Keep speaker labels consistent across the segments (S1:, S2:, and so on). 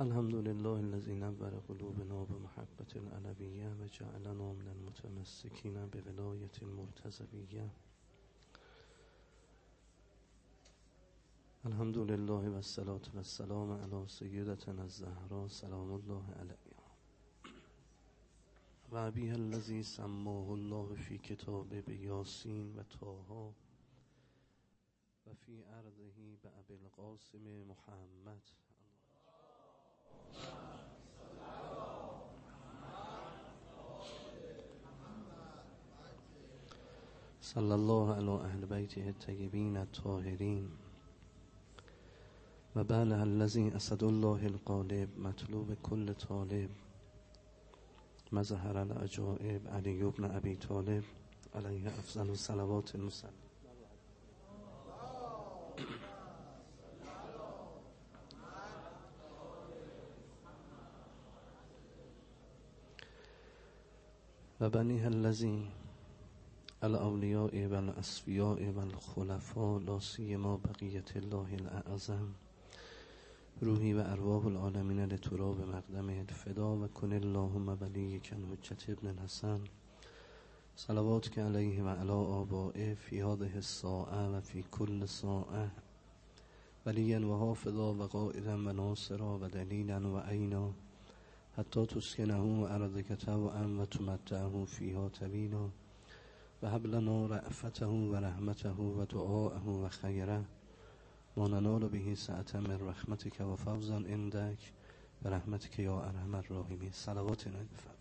S1: الحمد لله الذي نور قلوبنا بمحبة العلوية و جعلنا من المتمسكين بولاية المرتزوية الحمد لله و الصلاة و السلام على سيدتنا الزهراء سلام الله عليها. و الذي سماه الله في كتابه بياسين و طه و في عرضه القاسم محمد. صلى الله على أهل بيته الطيبين الطاهرين. وبالها الذي أسد الله القالب مطلوب كل طالب. مظهر العجائب علي بن أبي طالب عليه أفضل الصلوات المسلم و بنیه الذی الاولیاء و الاسفیاء و الخلفاء لا سیما بقیت الله الاعظم روحی و ارواح العالمین لتراب مقدم الفدا و کن اللهم ولی کن حجت ابن الحسن صلوات که علیه و علا آبائه فی هذه الساعه و فی کل ساعه ولیا و حافظا و قائدا و ناصرا و دلیلا و عینا حتی تسکنه و ارضکته و ام و تمتعه فیها طویلا و حبلنا رعفته و رحمته و دعاءه و خیره ما ننال به ساعت من رحمتك و فوزا اندک و رحمتك یا ارحم الراحمین. صلوات نبی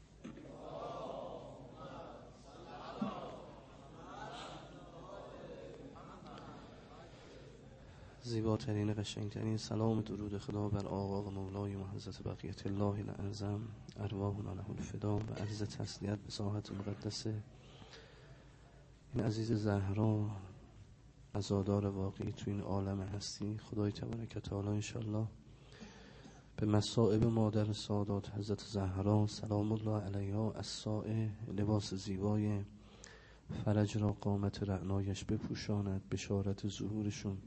S1: زیباترین قشنگترین سلام درود خدا بر آقا و مولای محضرت بقیت الله العظم ارواحنا له الفدا و عرض تسلیت به ساحت مقدسه این عزیز زهرا ازادار واقعی تو این عالم هستی. خدای تبارک تعالی انشالله به مصائب مادر سادات حضرت زهرا سلام الله علیها از لباس زیبای فرج را قامت رعنایش بپوشاند بشارت ظهورشون.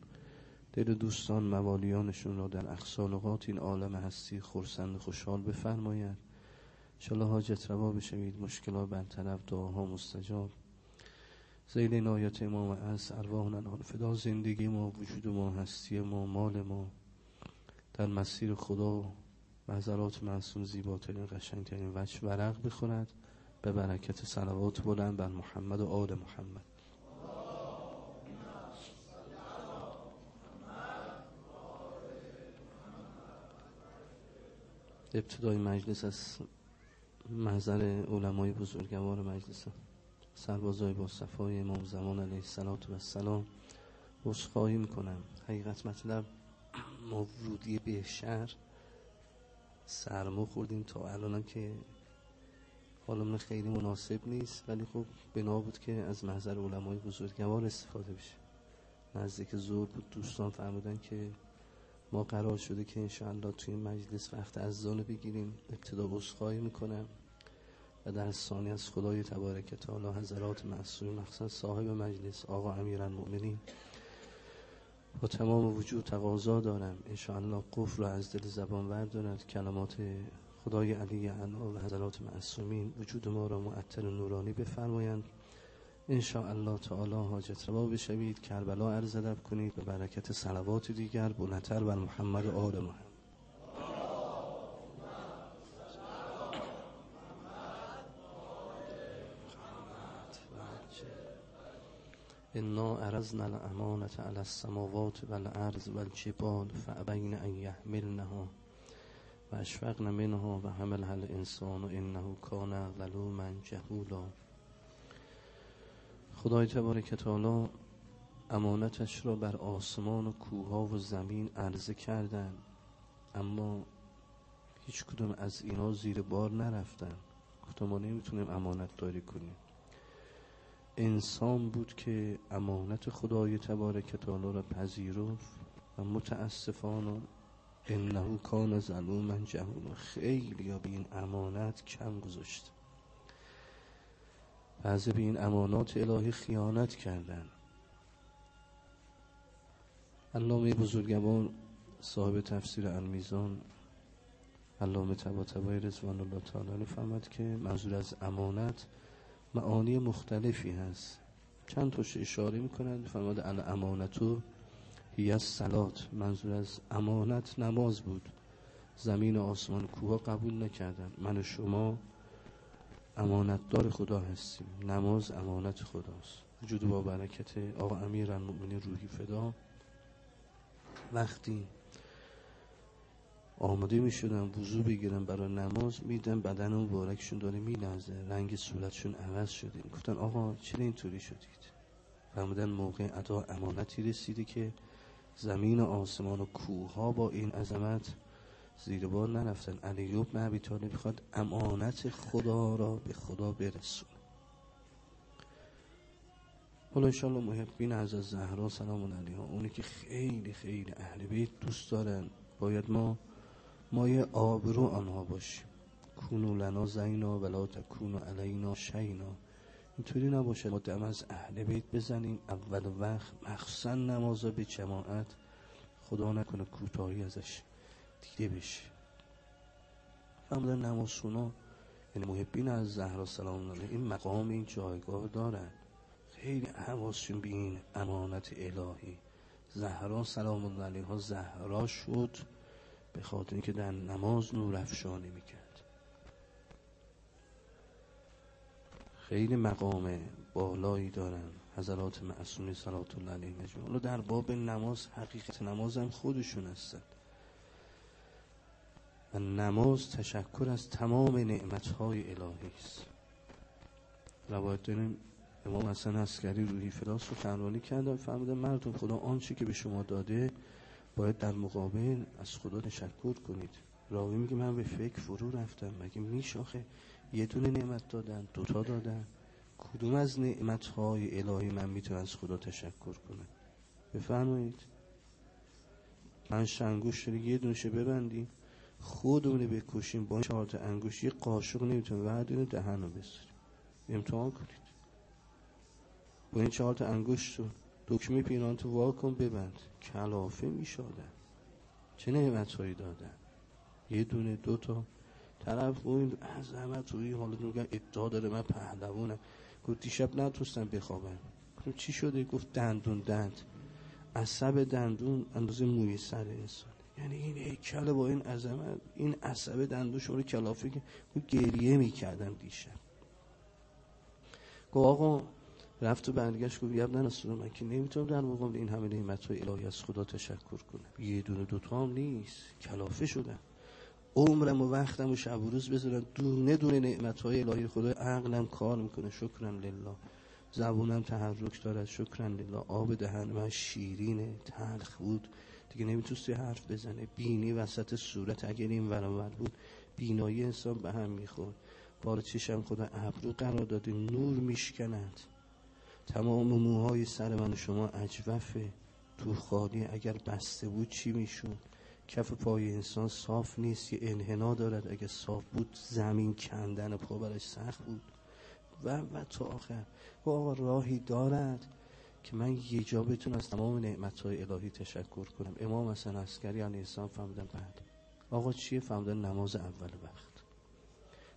S1: دل دوستان موالیانشون را در اقصال این عالم هستی خورسند خوشحال بفرماید. انشالله حاجت روا بشوید مشکلات برطرف دعاها مستجاب. زیل ما و از ارواح فدا زندگی ما وجود ما هستی ما مال ما. در مسیر خدا محضرات معصوم زیباترین قشنگترین وجه ورق بخورد. به برکت صلوات بلند بر محمد و آل محمد. ابتدای مجلس از محضر علمای بزرگوار مجلس سربازای با صفای امام زمان علیه السلام خواهی می‌کنم حقیقت مطلب ما ورودی به شهر سرما خوردیم تا الان که حالا خیلی مناسب نیست ولی خب بنا بود که از محضر علمای بزرگوار استفاده بشه. نزدیک زور بود دوستان فرمودن که ما قرار شده که انشاءالله توی مجلس وقت از زانه بگیریم ابتدا بسخواهی می‌کنم و در ثانی از خدای تبارک تعالی حضرات معصوم مخصوص صاحب مجلس آقا امیرالمؤمنین. با تمام وجود تقاضا دارم. انشاءالله قفل رو از دل زبان وردارد کلمات خدای علی عنا و حضرات معصومین وجود ما را معطل نورانی بفرمایند. ان الله تعالی حاجت روا بشوید کربلا عرض ادب کنید به برکت صلوات دیگر بلندتر بر محمد و آل محمد. انا عرضنا الامانت على السماوات والارض والجبال فابین ان يحملنها و اشفقن منها و حملها الانسان انه کان ظلوما جهولا. خدای تبارک تعالی امانتش را بر آسمان و کوها و زمین عرضه کردن اما هیچ کدوم از اینا زیر بار نرفتن. گفتم ما نمی‌تونیم امانت داری کنیم. انسان بود که امانت خدای تبارک تعالی را پذیرفت و متاسفانه انه کان ظلوما جهولا. خیلی یا به این امانت کم گذاشت بعضی به این امانات الهی خیانت کردن. علامه بزرگوار صاحب تفسیر المیزان علامه طباطبایی رضوان الله تعالی فهمد که منظور از امانت معانی مختلفی هست. چند توش اشاره می‌کنند. فرماد الامانتو هی سلات منظور از امانت نماز بود. زمین و آسمان کوها قبول نکردن من و شما امانتدار خدا هستیم. نماز امانت خداست. وجود با برکت آقا امیر المؤمنین روحی فدا. وقتی آماده می شدن وضو بگیرن برای نماز میدن بدن مبارکشون داره میلرزه. رنگ صورتشون عوض شده. گفتن آقا چرا اینطوری شدید؟ فرمودن موقع ادا امانتی رسیده که زمین و آسمان و کوه ها با این عظمت زیر بار نرفتن. علیوب ابی طالب می‌خواد امانت خدا را به خدا برسونه. حالا انشالله محبین از زهرا سلام علیها. اونی که خیلی خیلی اهل بیت دوست دارن. باید ما مایه آبرو آنها باشیم. کونو لنا زینا ولا تکونو علینا شینا. اینطوری نباشه. ما دم از اهل بیت بزنیم. اول وقت مخصوصا نمازا به جماعت. خدا نکنه کوتاهی ازش. دیده بشه. فرمودن نمازشونا یعنی محبین از زهرا سلام علیه. این مقام این جایگاه دارن خیلی حواسشون به این امانت الهی. زهرا سلام علیها زهرا شد به خاطر که در نماز نور افشانی می‌کرد. خیلی مقام بالایی دارن حضرات معصومی صلات الله علیه مجموع در باب نماز حقیقت نماز هم خودشون هستن. نماز تشکر از تمام نعمتهای الهی است. روایت داریم امام حسن عسکری روحی فراس رو تنرانی کردن فهمیدن مردم خدا آنچه که به شما داده باید در مقابل از خدا تشکر کنید. راوی میگه من به فکر فرو رفتم. مگه میش آخه یه دونه نعمت دادن دوتا دادن؟ کدوم از نعمتهای الهی من می‌تونم از خدا تشکر کنم بفرمایید. من شنگوش داری یه دونشه ببندیم. خودمونه بکشیم با چهار تا انگوش یه قاشق نمی‌تونه وردونه دهن رو بساریم امتحان کنید. با این چهار تا انگوش دکمه پیران تو واکن ببند. کلافه میشادن چه نعمت هایی دادن. یه دونه دو تا. طرف اون عظمت روی حالا میگن ادعا داره من پهلوانم. گفت دیشب نتوستم بخوابم. چی شده؟ گفت دندون دند. عصب دندون اندازه موی سر انسان. یعنی این هیکل با این عظمت این عصب دندون شما رو کلافه که گریه می‌کردم دیشب. گفت آقا رفت و برگشت گفت یبن از من که نمی‌تونم در مقابل این همه نعمت های الهی از خدا تشکر کنم. یه دونه دوتا هم نیست کلافه شدم. عمرم و وقتم و شب و روز بذارم. دونه دونه نعمت های الهی خدا عقلم کار می‌کنه. شکرم لله. زبونم تحرک دارد. شکرم لله. آب دهن من شیرینه. تلخ بود. دیگه نمی‌تونستی حرف بزنه. بینی وسط صورت اگر این ورانور بود بینایی انسان به هم می‌خورد. بار چشم خدا ابرو قرار داده نور میشکند. تمام موهای سر من و شما اجوفه تو خالی. اگر بسته بود چی میشون کف پای انسان صاف نیست یه انحنا دارد. اگر صاف بود زمین کندن پا برش سخت بود. و و تا آخر. و آقا راهی دارد. که من یه جا بتونم از تمام نعمتهای الهی تشکر کنم. امام حسن عسکری علیه السلام فهمیدن بعد. آقا چیه؟ فهمیدن نماز اول وقت.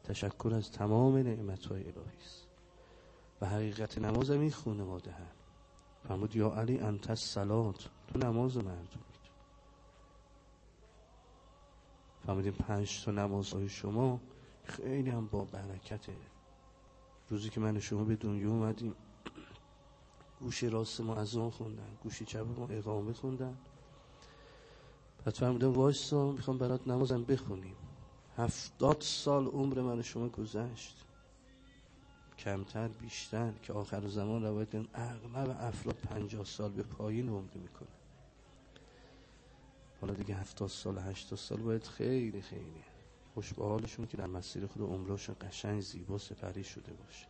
S1: تشکر از تمام نعمتهای الهی است. و حقیقت نماز هم این خانواده هم فرمود یا علی انت سلات تو نماز مردمید فرمودیم پنج تا نمازهای شما خیلی هم با برکته. روزی که من و شما به دنیا اومدیم گوش راست ما از آن خوندن گوش چپ ما اقامه خوندن. بعد فرمودم وایسا می‌خوام برات نمازم بخونیم. هفتاد سال عمر من شما گذشت. کمتر بیشتر که آخر زمان روایت اغلب افراد پنجاه سال به پایین عمر می‌کنه. حالا دیگه هفتاد سال هشتاد سال باید خیلی خیلی خوش به حالشون که در مسیر خود عمرشون قشنگ زیبا سپری شده باشه.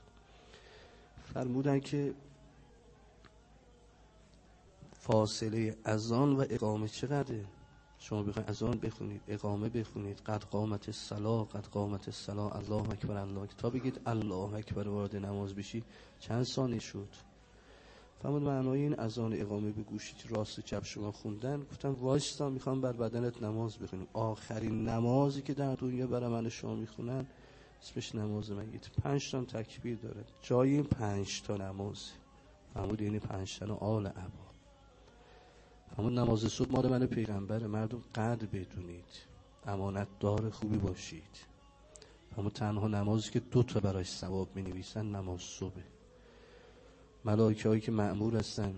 S1: فرمودن که فاصله ازان و اقامه چقدره؟ شما بخواید از آن بخونید اقامه بخونید. قد قامت الصلا قد قامت الصلا الله اکبر الله تا بگید الله اکبر وارد نماز بشی چند ثانیه شد؟ فرمود معنای این اذان اقامه به گوشی راست چپ شما خوندن. گفتم وایستا می‌خوام بر بدنت نماز بخونیم آخرین نمازی که در دنیا برای من شما می‌خونن اسمش نماز میت. پنج تا تکبیر داره. جای این پنج تا نماز. فرمود یعنی پنج تا آل عبا فرمود نماز صبح مال من پیغمبر مردم قدر بدونید امانت دار خوبی باشید. فرمود تنها نمازی که دو تا برای ثواب می نویسن نماز صبح. ملائکه هایی که معمور هستن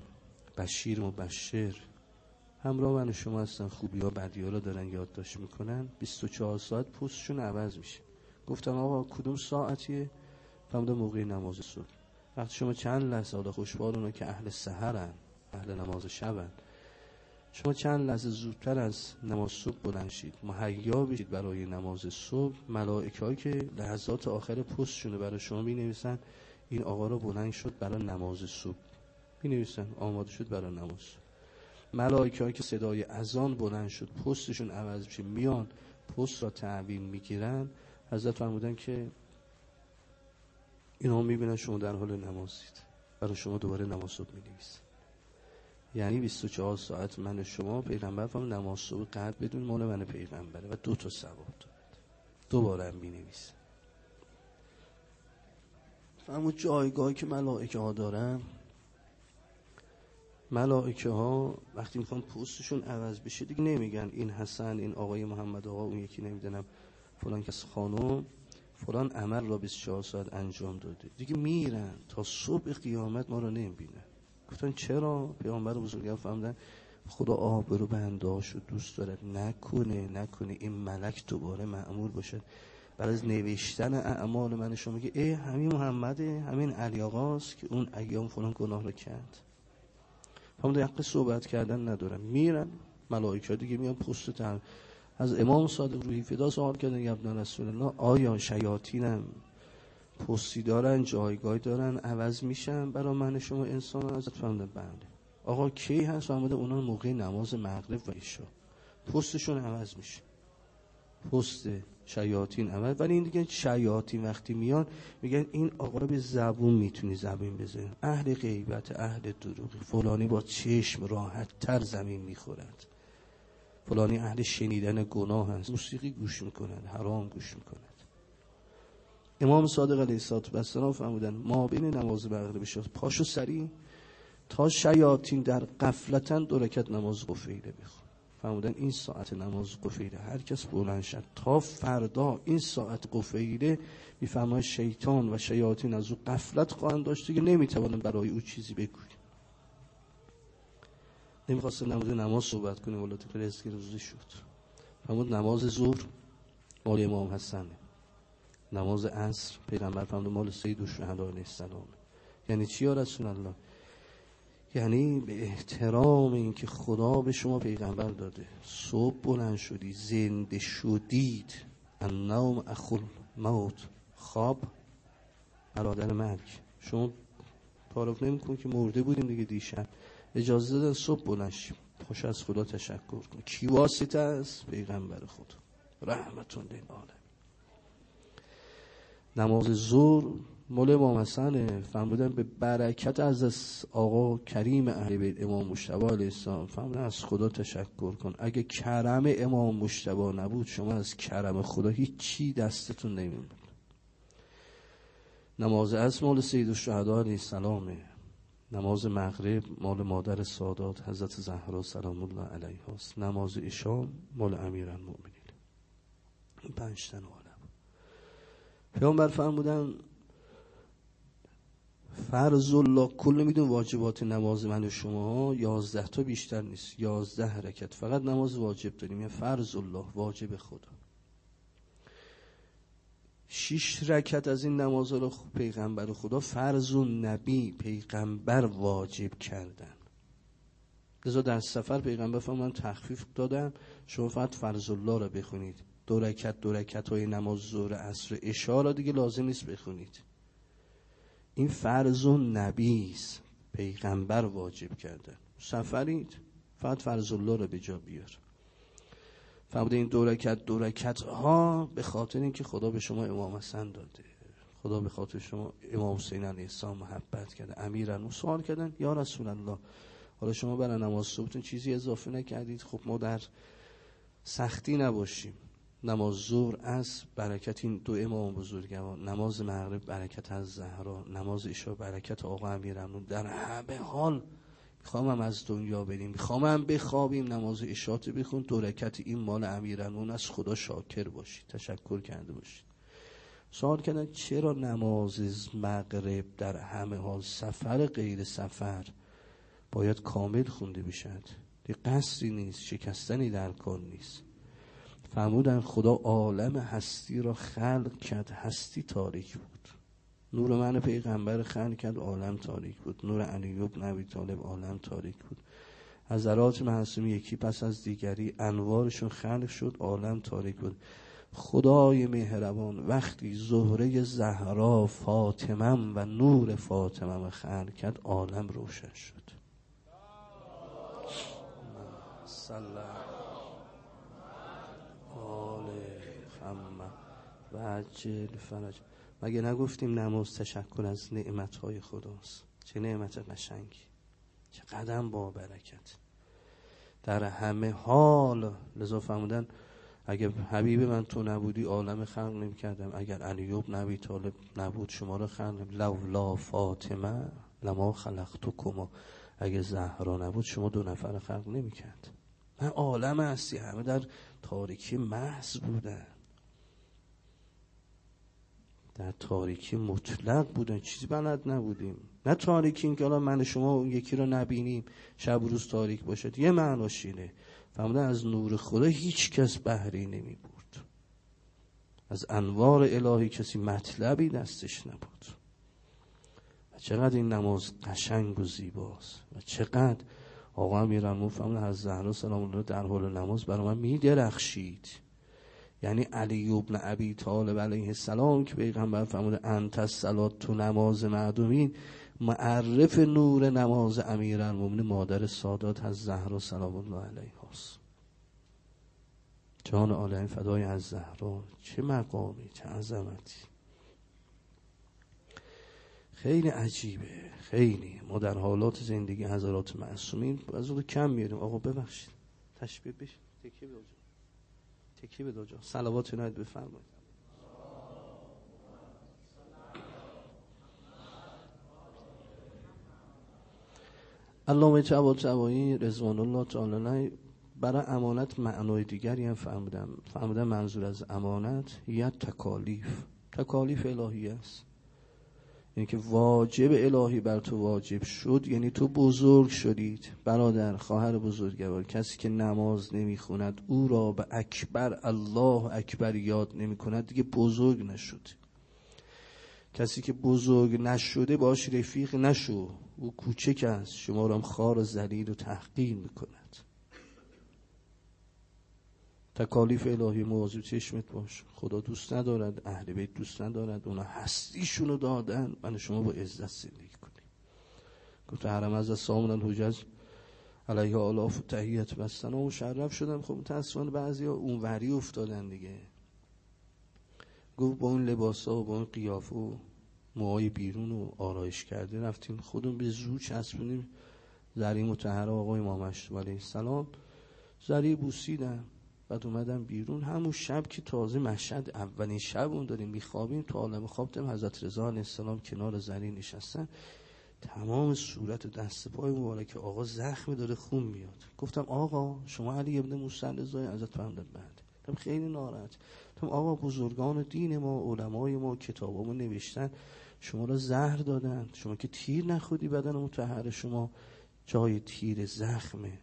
S1: بشیر و بشیر همراه من و شما هستن خوبی ها بدی ها دارن یادداشت می‌کنن. 24 ساعت پستشون عوض میشه. گفتم آقا کدوم ساعتیه؟ فرمودن موقع نماز صبح. وقتی شما چند لحظه حالا خوشبال اونا که اهل سهرن اهل نماز شبن. شما چند لحظه زودتر از نماز صبح بلند شید؟ مهیا بشید برای نماز صبح. ملائکه هایی که لحظات آخر پستشونه برای شما می نویسن این آقا رو بلند شد برای نماز صبح. می نویسن آماده شد برای نماز ملائکه هایی که صدای اذان بلند شد پستشون عوض میشه میان پست را تعویم می‌گیرن. حضرت فرمودن که اینا می‌بینن شما در حال نمازید. برای شما دوباره نماز صبح می‌نویسن. یعنی 24 ساعت من شما پیغمبر فرمود نماز صبح قد بدون مال من پیغمبره و دو تا ثواب دارد. دوباره هم بینویسن فرمود جایگاهی که ملائکه ها دارن. ملائکه ها وقتی می‌خوان پوستشون عوض بشه دیگه نمیگن این حسن این آقای محمد آقا اون یکی نمی‌دونم فلان کس خانم فلان عمل را 24 ساعت انجام داده. دیگه میرن تا صبح قیامت ما رو نمی‌بینن. گفتن چرا پیامبر بزرگم فهمدن خدا آب رو بنداشت و دوست دارد نکنه نکنه. این ملک دوباره معمول باشد برای از نوشتن اعمال من شما میگه ای همین محمده همین علی آقاست که اون ایام فلان گناه رو کرد. هم حق صحبت کردن ندارن. میرن ملائکه دیگه میان پست تن از امام صادق روحی فدا سوال کردن ابن رسول الله آیا شیاطینم؟ پستی دارن جایگاه دارن عوض میشن. برای من شما انسان ازت فهمدن بله. آقا کی هست؟ فهمده اونا موقع نماز مغرب و عشا پستشون عوض میشه. پست شیاطین عمل ولی این دیگه شیاطین وقتی میان میگن این آقا به زبون می‌تونی زمین بزنی. اهل غیبت اهل دروغی فلانی با چشم راحت تر زمین می‌خورد. فلانی اهل شنیدن گناه هست. موسیقی گوش می‌کند حرام گوش می‌کند. امام صادق علیه السلام فرمودن ما بین نماز مغرب شد پاشو سری تا شیاطین در قفلتا دو رکت نماز قفیله بخون فرمودن این ساعت نماز قفیله هر کس بلند شد تا فردا این ساعت قفیله می‌فهمه شیطان و شیاطین از او قفلت خواهند داشته که نمی‌توانن برای او چیزی بگوییم نمی‌خواست نماز نماز صحبت کنیم ولی که روزی شد. فرمود نماز ظهر مال امام حسنه. نماز عصر پیغمبر فرمود مال سید و شهدا علیه السلام یعنی چی یا رسول الله؟ یعنی به احترام اینکه خدا به شما پیغمبر داده. صبح بلند شدی زنده شدید. النوم اخل موت خواب برادر مرگ. شما تعارف نمیکن که مرده بودیم دیگه دیشب. اجازه دادن صبح بلند شیم. خوش از خدا تشکر کن. کی واسطه است؟ پیغمبر خدا رحمتون للعالمین. نماز ظهر مول امام حسن فرمودن به برکت از آقا کریم اهل بیت امام مشتبه علیه السلام. فرمودن از خدا تشکر کن. اگه کرم امام مشتبه نبود شما از کرم خدا هیچی دستتون نمیمون نماز از مال سید الشهدا علیه السلامه نماز مغرب مال مادر سادات حضرت زهرا سلام الله علیه هاست نماز اشام مال امیرالمؤمنین. پنج تن عالم پیامبر فرمودن فرض الله کل میدون واجبات نماز من و شما یازده تا بیشتر نیست. یازده حرکت فقط نماز واجب داریم. یعنی فرض الله واجب خدا. شیش رکت از این نماز رو پیغمبر خدا فرض و نبی پیغمبر واجب کردن. لذا در سفر پیغمبر من تخفیف دادم شما فقط فرض الله رو بخونید. دو رکت دو های نماز ظهر عصر اشاره دیگه لازم نیست بخونید. این فرض و نبیس پیغمبر واجب کرده. سفرید فقط فرض الله رو به جا بیار. فرموده این دو رکت دو ها به خاطر اینکه خدا به شما امام حسن داده. خدا به خاطر شما امام حسین علیه السلام محبت کرده. امیرن سوال کردن یا رسول الله حالا شما برای نماز صبحتون چیزی اضافه نکردید؟ خب ما در سختی نباشیم. نماز ظهر از برکت این دو امام بزرگوار نماز مغرب برکت از زهرا نماز عشا برکت آقا امیرالمومنین در همه حال میخوامم از دنیا بریم میخوامم بخوابیم نماز اشات بخون. دو رکت این مال امیرالمومنین از خدا شاکر باشید. تشکر کرده باشید. سوال کردن چرا نماز مغرب در همه حال سفر غیر سفر باید کامل خونده بشد؟ دی قصری نیست شکستنی در کار نیست. فرمودن خدا عالم هستی را خلق کرد. هستی تاریک بود. نور من پیغمبر خلق کرد عالم تاریک بود. نور علی ابن ابی طالب عالم تاریک بود. حضرات معصومی یکی پس از دیگری انوارشون خلق شد عالم تاریک بود. خدای مهربان وقتی زهره زهرا فاطمه و نور فاطمه خلق کرد عالم روشن شد. و جل فرج مگه نگفتیم نماز تشکر از نعمتهای خداست؟ چه نعمت قشنگی. چه قدم با برکت. در همه حال لذا فرمودن اگر حبیب من تو نبودی عالم خلق نمی کردم اگر علیوب نبی طالب نبود شما رو خلق لولا فاطمه لما خلقتو کما اگه زهرا نبود شما دو نفر خلق نمی کرد من عالم هستی. همه در تاریکی محض بودن. در تاریکی مطلق بودن. چیزی بلد نبودیم. نه تاریکی این که الان من شما اون یکی رو نبینیم شب روز تاریک باشد. یه معناش اینه. فرمودن از نور خدا هیچ کس بهری نمی برد. از انوار الهی کسی مطلبی دستش نبود. و چقدر این نماز قشنگ و زیباست. و چقدر آقا میرم فرمودن از زهرا سلام الله در حال نماز برای من می درخشید یعنی علی ابن ابی طالب علیه السلام که پیغمبر فرموده انت الصلات تو نماز معدومین معرف نور نماز امیرالمومنین مادر سادات از زهرا سلام الله علیه هست جان عالم فدای از زهرا چه مقامی چه عظمتی. خیلی عجیبه. خیلی. ما در حالات زندگی حضرات معصومین از کم میاریم آقا ببخشید. تشبیه بشه تکیه تکی به جا سلوات عنایت بفرمایید. علامه جواد جوایی رضوان الله تعالی برای امانت معنای دیگری هم فهمیدم فهمیدم منظور از امانت یا تکالیف. تکالیف الهی است. یعنی که واجب الهی بر تو واجب شد یعنی تو بزرگ شدید. برادر خواهر بزرگوار کسی که نماز نمی‌خوند او را به اکبر الله اکبر یاد نمی کند دیگه بزرگ نشد. کسی که بزرگ نشده باش رفیق نشو. او کوچک است. شما را خار و زلیل و تحقیر می‌کند تکالیف الهی مواظب چشمت باش. خدا دوست ندارد اهل بیت دوست ندارد. اونا هستیشونو دادن. من شما با عزت زندگی کنیم. گفت حرم از سامن الحجاج علیه آلاف و تحییت بستن. و مشرف شدن خب متاسفانه بعضی ها اون وری افتادن دیگه. گفت با اون لباس ها و با اون قیافه و موهای بیرون و آرایش کرده رفتیم. خودمون به زو چسبونیم زری متحر آقای مامشتو علیه السلام. زری بوسیدن. بعد اومدم بیرون. همون شب که تازه مشهد اولین شب اون داریم میخوابیم تو عالم خواب دیم حضرت رضا علیه السلام کنار زری نشستن. تمام صورت و دست پای مبارک آقا زخمی داره خون میاد. گفتم آقا شما علی ابن موسی رضای ازت فهمدن بعد تم خیلی ناراحت. تم آقا بزرگان دین ما علمای ما کتابامو نوشتن. شما را زهر دادن. شما که تیر نخودی بدن متحر شما. جای تیر زخمه.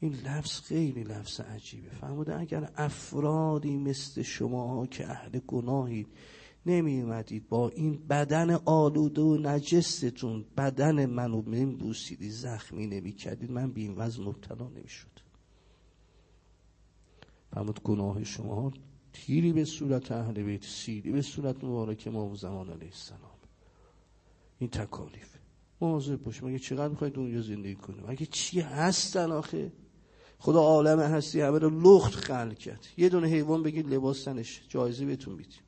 S1: این لفظ خیلی لفظ عجیبه. فهموده اگر افرادی مثل شما که اهل گناهید نمی اومدید با این بدن آلوده و نجستون بدن منو من بوسیدی زخمی نمی کردید من بین وزن مبتلا نمی شد فهمود گناه شما تیری به صورت اهل بیت سیری به صورت مبارک ما زمان علیه السلام. این تکالیف. مواظب باش مگه چقدر می‌خواید دنیا زندگی کنیم؟ مگه چی هستن آخه؟ خدا عالم هستی همه رو لخت خلق کرد. یه دونه حیوان بگید لباس تنش جایزه بهتون میدیم.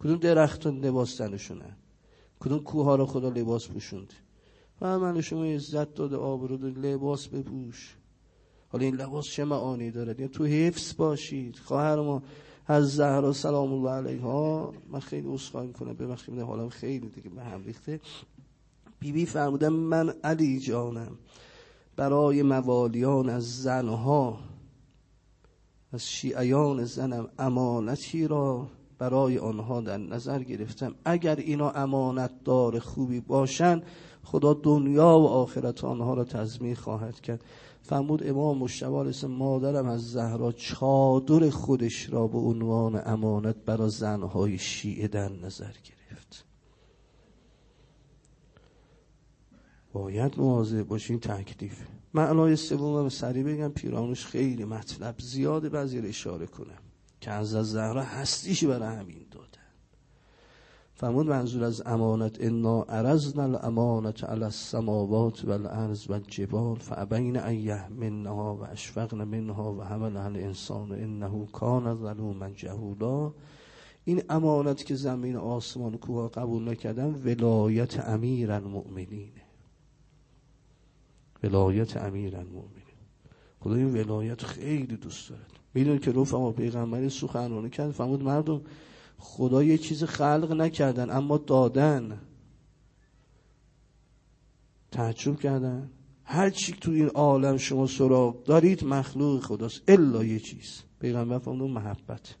S1: کدوم درخت لباس تنشونن کدوم کوه رو خدا لباس پوشوند؟ و من شما عزت داده آبرو داده لباس بپوش. حالا این لباس چه معانی داره یعنی تو حفظ باشید. خواهر ما از زهرا سلام الله علیها. من خیلی عذرخواهی می‌کنم. ببخشید حالا خیلی دیگه به هم ریخته. بیبی بی فرمودن من علی جانم. برای موالیان از زنها از شیعیان زنم امانتی را برای آنها در نظر گرفتم. اگر اینا امانت دار خوبی باشن خدا دنیا و آخرت آنها را تضمین خواهد کرد. فرمود امام مشتبه مادرم از زهرا چادر خودش را به عنوان امانت برای زنهای شیعه در نظر گرفت. باید مواظب باشین تکلیف. معنای سوم سریع بگم پیرانش خیلی مطلب زیاده بعضی اشاره کنم که از زهرا هستیش برای همین دادن. فرمود منظور از امانت انا عرضنا الامانت علی السماوات والارض والجبال فابین ان یحملنها و اشفقن منها و حملها الانسان انه کان ظلوما جهولا. این امانت که زمین آسمان کوها قبول نکردن ولایت امیر المؤمنینه. ولایت امیر المؤمنین خدا این ولایت خیلی دوست دارد میدون که رفقا پیغمبری سخنرانی کرد فرمود مردم خدا یه چیز خلق نکردن اما دادن. تعجب کردن. هر چی تو این عالم شما سراغ دارید مخلوق خداست الا یه چیز. پیغمبر فرمود محبت.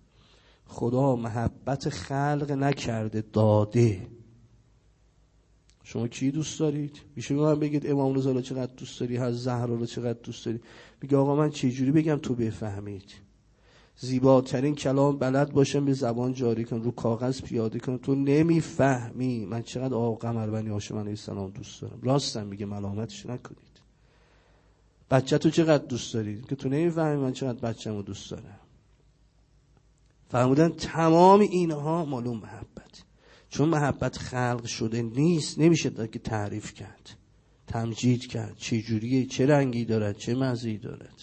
S1: خدا محبت خلق نکرده داده. شما کی دوست دارید؟ میشه من بگید امام رضا چقدر دوست داری؟ از زهرا رو چقدر دوست داری؟ میگه آقا من چه جوری بگم تو بفهمید؟ زیباترین کلام بلد باشم به زبان جاری کن رو کاغذ پیاده کن. تو نمی‌فهمی. من چقدر آقا قمر بنی هاشم علیه السلام دوست دارم. راستم میگه ملامتش نکنید. بچه تو چقدر دوست دارید که تو نمی‌فهمی من چقدر بچم رو دوست دارم. فرمودن تمام اینها معلوم محبت. چون محبت خلق شده نیست نمیشه که تعریف کرد تمجید کرد چه جوریه چه رنگی دارد چه مزی دارد.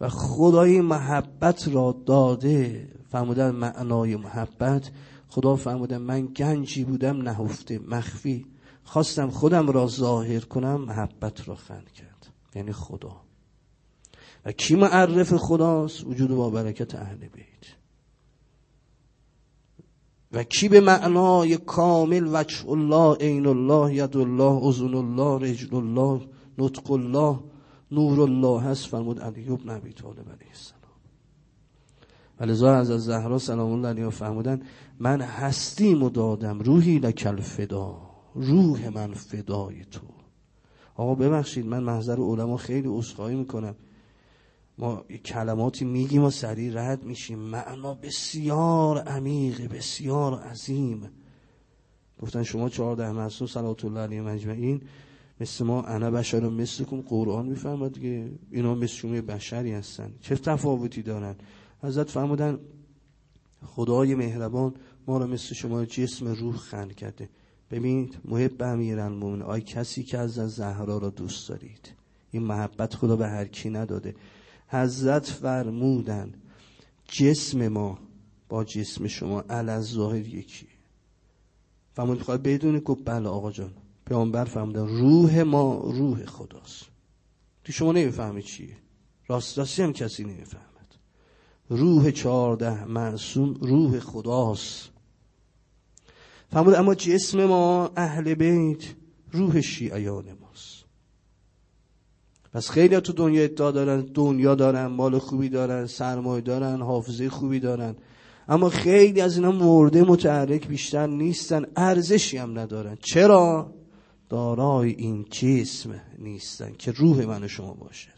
S1: و خدای محبت را داده فرمودن معنای محبت خدا فرمودن من گنجی بودم نهفته مخفی. خواستم خودم را ظاهر کنم محبت را خند کرد. یعنی خدا. و کی معرف خداست؟ وجود با برکت اهل بیت. و کی به معنای کامل وجه الله عین الله ید الله اذن الله رجل الله نطق الله نور الله هست فرمود علی ابن ابی طالب علیه السلام. ولذا از زهرا سلام الله علیها فرمودن من هستیم دادم روحی لکل فدا روح من فدای تو. آقا ببخشید من محضر علما خیلی عذرخواهی می‌کنم. ما کلماتی میگیم و سریع رد میشیم. معنا بسیار عمیق بسیار عظیم. گفتن شما چهارده معصوم صلوات الله علیه مجمعین مثل ما انا بشر مثل کن قرآن می‌فهمد دیگه اینا مثل شما بشری هستن. چه تفاوتی دارن؟ حضرت فرمودن خدای مهربان ما رو مثل شما جسم روح خند کرده. ببینید محب امیرالمومنین آی کسی که از زهرا را دوست دارید. این محبت خدا به هر کی نداده. حضرت فرمودن جسم ما با جسم شما علی ظاهر یکی. فرمود خواهد بدونه گفت بله آقا جان. پیامبر فرمودن روح ما روح خداست. تو شما نمی‌فهمی چیه راست راستی هم کسی نمی‌فهمد. روح چهارده معصوم روح خداست. فرمود اما جسم ما اهل بیت روح شیعیان ماست. پس خیلی تو دنیا ادعا دارن دنیا دارن مال خوبی دارن سرمایه دارن حافظه خوبی دارن. اما خیلی از اینا مرده متحرک بیشتر نیستن ارزشی هم ندارن. چرا؟ دارای این جسم نیستن که روح من شما باشد.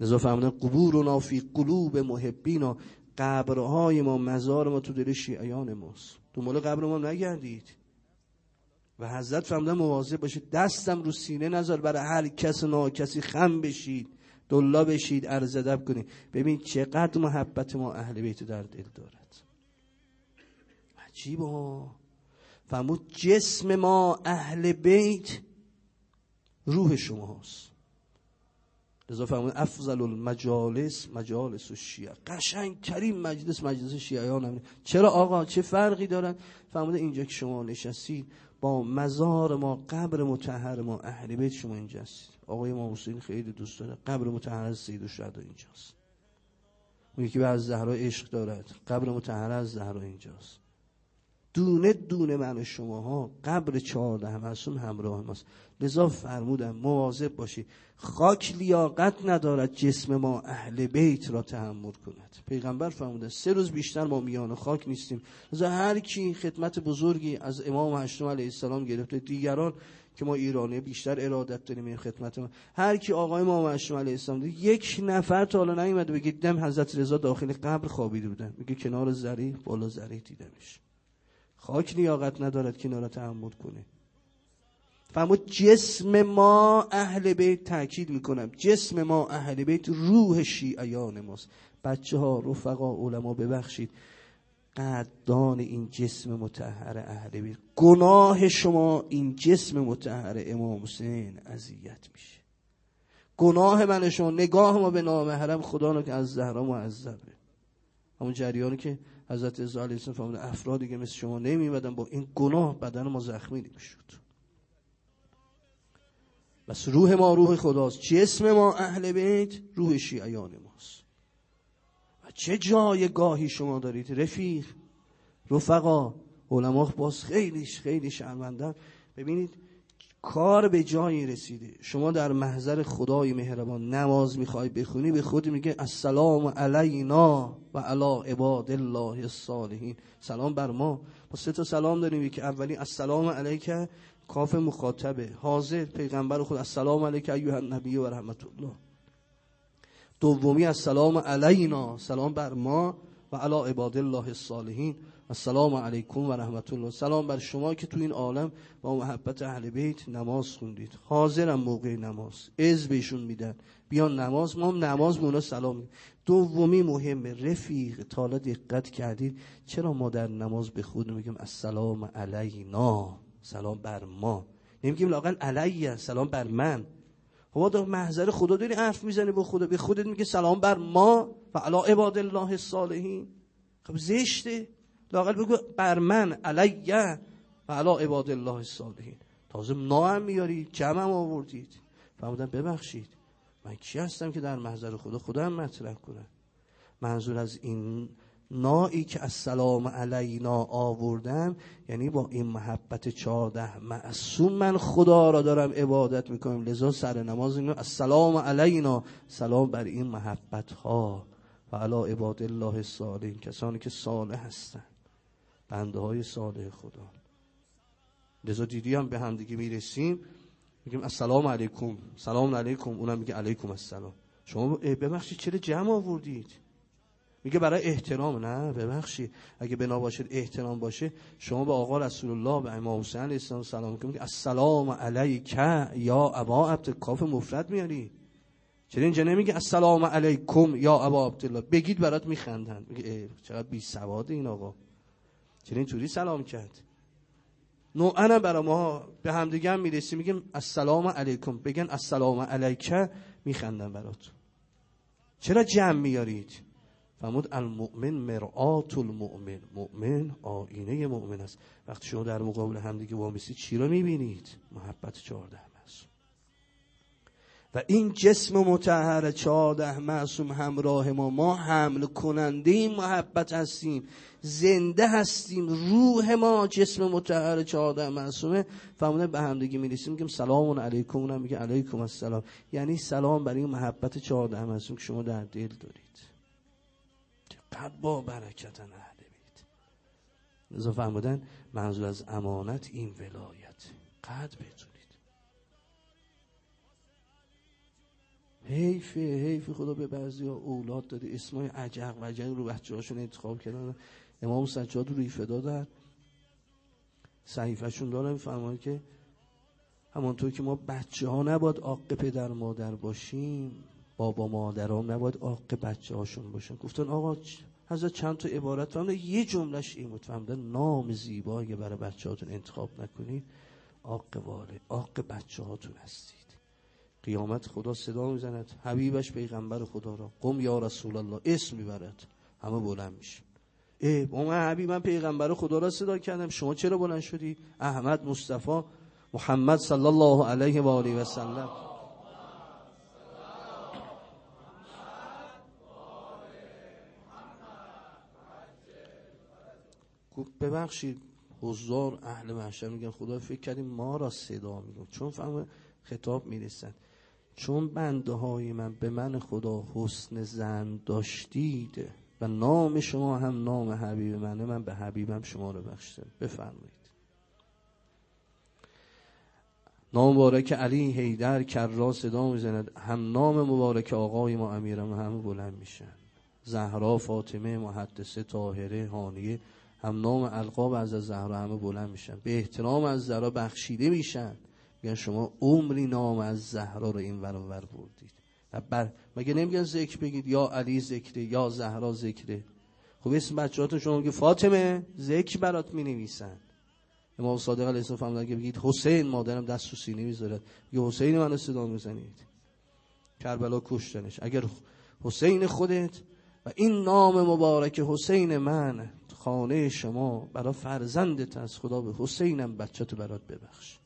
S1: لذا فهمدن قبور و نافی قلوب محبین و قبرهای ما مزار ما تو دل شیعیان ماست. دنبال قبر ما نگردید. و حضرت فهمدن مواظب باشید. دستم رو سینه نذار برای هر کس و کسی خم بشید دلا بشید ارزدب کنید. ببین چقدر محبت ما اهل بیت در دل دارد. عجیبا فرمود جسم ما اهل بیت روح شماست. لذا فرمود افضل المجالس مجالس و شیعه قشنگ ترین مجلس مجلس شیعیان هم چرا آقا؟ چه فرقی دارن فرموده اینجا که شما نشستید با مزار ما قبر متحر ما اهل بیت شما اینجا هستید آقای ما حسین خیلی دوست داره. قبر متحر از سید الشهدا اینجاست. اون یکی از زهرا عشق دارد. قبر متحر از زهرا اینجاست. دونه دونه من شما ها قبر چهارده معصوم همراه ماست. لذا فرمودم مواظب باشی خاک لیاقت ندارد جسم ما اهل بیت را تحمل کند. پیغمبر فرموده سه روز بیشتر ما میان خاک نیستیم. لذا هر کی خدمت بزرگی از امام هشتم علیه السلام گرفته دیگران که ما ایرانی بیشتر ارادت داریم این خدمت ما. هر کی آقای ما هشتم علیه السلام یک نفر تا حالا نیومده بگه دیدم حضرت رضا داخل قبر خوابیده بودن. میگه کنار زری بالا زری دیدمش. خاک لیاقت ندارد که را تحمل کنه. فرمود جسم ما اهل بیت تاکید می‌کنم. جسم ما اهل بیت روح شیعیان ماست. بچه ها رفقا علما ببخشید. قدان این جسم متحر اهل بیت. گناه شما این جسم متحر امام حسین اذیت میشه. گناه من شما. نگاه ما به نامحرم. خدا رو که از زهرا معذبه همون جریانی که حضرت رضا علیه السلام فرمود افرادی که مثل شما نمیمدن با این گناه بدن ما زخمی نمی‌شد. بس روح ما روح خداست. جسم ما؟ اهل بیت؟ روح شیعیان ماست. و چه جای گاهی شما دارید رفیق رفقا علما باز خیلی خیلی شرمندن ببینید کار به جایی رسیده. شما در محضر خدای مهربان نماز می‌خوای بخونی به خود میگه السلام علینا و علا عباد الله الصالحین. سلام بر ما. با سه تا سلام داریم. که اولی السلام علیک کاف مخاطبه. حاضر پیغمبر خود. السلام علیک ایها النبی و رحمت الله. دومی السلام علینا. سلام بر ما. و علا عباد الله الصالحین. السلام علیکم و رحمت الله سلام بر شما که تو این عالم با محبت اهل بیت نماز خوندید. حاضرم موقع نماز. از بهشون میدن. بیان نماز. ما هم نماز مونا سلام. دومی مهمه رفیق. تالا دقت کردید. چرا ما در نماز به خود میگیم السلام علینا؟ سلام بر ما. نمیگیم لاقل علیه. سلام بر من. خب در محضر خدا داری حرف می‌زنی با خدا. به خودت میگه سلام بر ما و علا عباد الله الصالحین. خب زشته. لاقل بگو بر من علیه و علا عباد الله الصالحین. تازه هم میاری جمع هم آوردید. فرمودن ببخشید. من کی هستم که در محضر خدا خدا هم مطرح کنم؟ منظور از این نایی که از سلام علینا آوردم یعنی با این محبت چهارده معصوم من خدا را دارم عبادت می‌کنم لذا سر نماز از السلام علینا. سلام بر این محبت ها و علا عباد الله الصالحین کسانی که صالح هستند بنده های صالح خدا. لذا دیدی هم به همدیگه می‌رسیم میگیم السلام علیکم. سلام علیکم. اونم میگه علیکم السلام. شما ببخشید چرا جمع آوردید؟ میگه برای احترام نه؟ ببخشید. اگه بنا باشد احترام باشه شما به آقا رسول الله به امام حسین علیه السلام سلام کنید السلام علیک یا ابا عبد کاف مفرد میاری. چرا اینجا نمیگه السلام علیکم یا ابا عبدالله؟ بگید برات میخندن. میگه چقدر بی سواد این آقا. چرا اینطوری سلام کرد؟ نوعا برای ما به همدیگه هم می‌رسیم میگیم السلام علیکم. بگن السلام علیکه میخندن برات. چرا جمع میارید فرمود المؤمن مرآت المؤمن. مؤمن آینه مؤمن است. وقتی شما در مقابل همدیگه وامیسید چی رو می‌بینید؟ محبت چهارده و این جسم متحر چهارده معصوم همراه ما. ما حمل کننده محبت هستیم زنده هستیم. روح ما جسم متحر چهارده معصومه. فرمونه به همدیگه می‌رسیم میگیم سلام علیکم. اونم میگه علیکم السلام. یعنی سلام برای محبت چهارده معصوم که شما در دل دارید. چقدر با برکت اهل بیت. لذا فرمودن منظور از امانت این ولایت. قد بدون حیف حیف خدا به بعضی اولاد داده. اسمای عجق و عجق رو بچه هاشون انتخاب کردن. امام سجاد رو ایفه دادن. صحیفهشون دارن فرمان که همانطور که ما بچه ها نباید آق پدر مادر باشیم بابا مادران نباید آق بچه هاشون باشن. گفتن آقا حضرت چند تا عبارت فهمده یه جملش این بود. فهمده نام زیبایی برای بچه هاتون انتخاب نکنید آق واله آق بچه هاتون هستید. قیامت خدا صدا می‌زند. حبیبش پیغمبر خدا را. قم یا رسول الله اسم می‌برد. همه بلند میشه ای با من حبیب پیغمبر خدا را صدا کردم. شما چرا بلند شدی؟ احمد مصطفی محمد صلی الله علیه و آله و سلم. گفت ببخشید حضار اهل محشر. میگن خدا فکر کردیم ما را صدا میگن چون فهم خطاب می‌رسن چون بنده های من به من خدا حسن زن داشتید و نام شما هم نام حبیب منه من به حبیبم شما رو بخشیدم بفرمایید. نام مبارک علی حیدر کررا صدا می‌زند. هم نام مبارک آقای ما امیرم همه بلند میشن. زهرا فاطمه محدثه طاهره هانیه هم نام القاب از زهرا همه بلند میشن. به احترام از زهرا بخشیده میشن. میگن شما عمری نام از زهرا رو این ور ور بردید. بر مگه نمیگن ذکر بگید یا علی ذکره یا زهرا ذکره؟ خب اسم بچه‌هاتون شما میگه فاطمه. ذکر برات می‌نویسن. امام صادق علیه السلام فرمود اگه بگید حسین مادرم دست تو سینه می‌ذاره. میگه حسین منو صدا می‌زنید. کربلا کشتنش. اگر حسین خودت و این نام مبارک حسین من خانه شما برای فرزندت از خدا به حسینم بچه تو برات ببخش.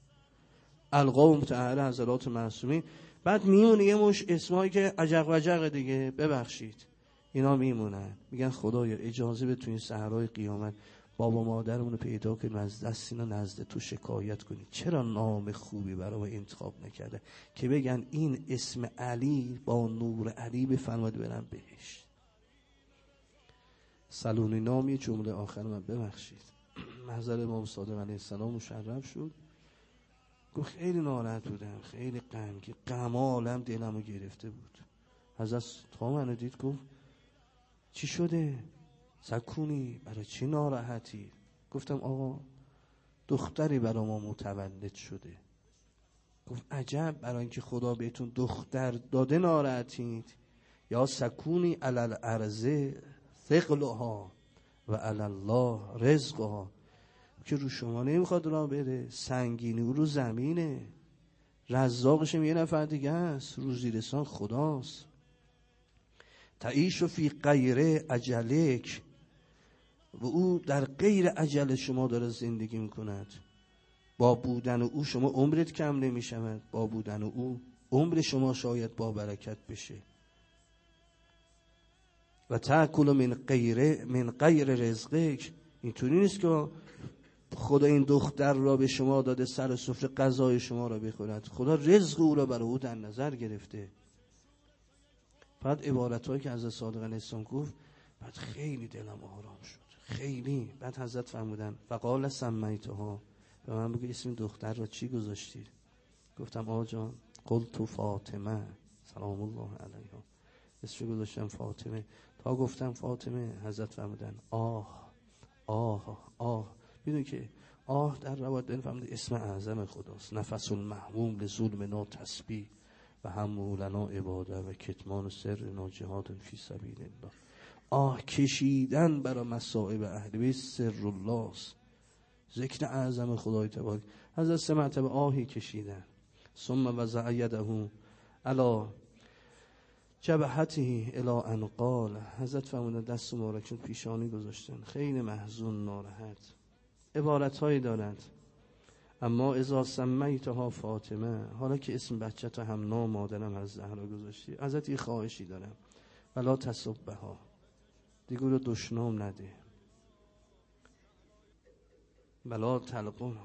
S1: القاب متعهل حضرات معصومین. بعد میمونه یه مش اسمایی که عجق و عجق دیگه. ببخشید. اینا میمونن. میگن خدایا اجازه به تو این قیامت بابا مادرمون رو پیدا کنیم از دست اینا نزد تو شکایت کنیم چرا نام خوبی برای انتخاب نکرده؟ که بگن این اسم علی با نور علی بفرماد برم بهش. سلونی نامی جمله آخر من ببخشید. محضر امام صادق علیه السلام مشرف شد. گفت خیلی ناراحت بودم خیلی غمگین غم عالم دلمو گرفته بود. حضرت تا منو دید گفت چی شده؟ سکونی؟ برای چی ناراحتی؟ گفتم آقا دختری برای ما متولد شده. گفت عجب برای اینکه خدا بهتون دختر داده ناراحتید. یا سکونی علل ارزه ثقلها و الله رزقها. که رو شما نمی‌خواد را بره. سنگینی او رو زمینه. رزاقش یه نفر دیگه است. رو زیرستان خداست. تعیش فی غیر اجلک و او در غیر عجل شما داره زندگی می‌کند. با بودن او شما عمرت کم نمی‌شود. با بودن او عمر شما شاید با برکت بشه. و تاکل من غیر من غیر رزقک اینطوری نیست که خدا این دختر را به شما داده سر سفره غذای شما را بخورد. خدا رزق او را برای او در نظر گرفته. بعد عبارت هایی که از صادق علیه گفت بعد خیلی دلم آرام شد. خیلی. بعد حضرت فرمودن فقال سمیتها. به من بگو اسم دختر را چی گذاشتید گفتم آقا جان قلت فاطمه. سلام الله علیها. اسم گذاشتم فاطمه. گفتم فاطمه حضرت فرمودن آه آه آه. می‌دونی که آه در روایت داریم فهمید اسم اعظم خداست. نفس المحموم لظلم نا تسبیح و هم لنا عباده و کتمان سر نا جهاد فی سبیل الله. آه کشیدن برای مصائب اهل بیت سر الله ذکر اعظم خدای تبارک. از سه مرتبه آهی کشیدن. ثم وضع یده علا جبهته الا ان قال حضرت فرمودن دست مبارکشون پیشانی گذاشتن. خیلی محزون ناراحت. عبارت هایی دارد اما ازا سمیتها فاطمه حالا که اسم بچه تا هم نام مادرم از زهرا گذاشتی ازت یه خواهشی دارم. ولا تصبه ها دیگه رو دشنام نده. بلا تلقون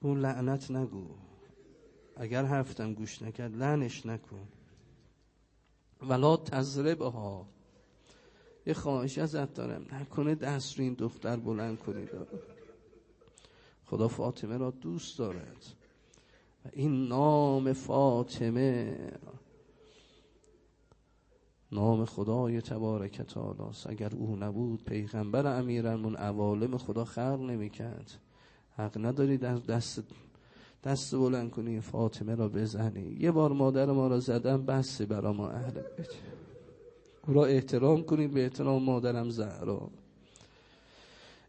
S1: اون لعنت نگو. اگر حرفتم گوش نکرد لعنش نکن. ولا تزربه ها یه خواهش ازت دارم نکنه دست رو این دختر بلند کنید خدا فاطمه را دوست دارد. و این نام فاطمه نام خدای تبارک تعالی اگر او نبود پیغمبر امیرالمون عوالم خدا خلق نمی‌کرد. حق نداری در دست دست بلند کنی فاطمه را بزنی. یه بار مادر ما را زدم بسی برا ما اهل بیت. او را احترام کنیم به احترام مادرم زهرا.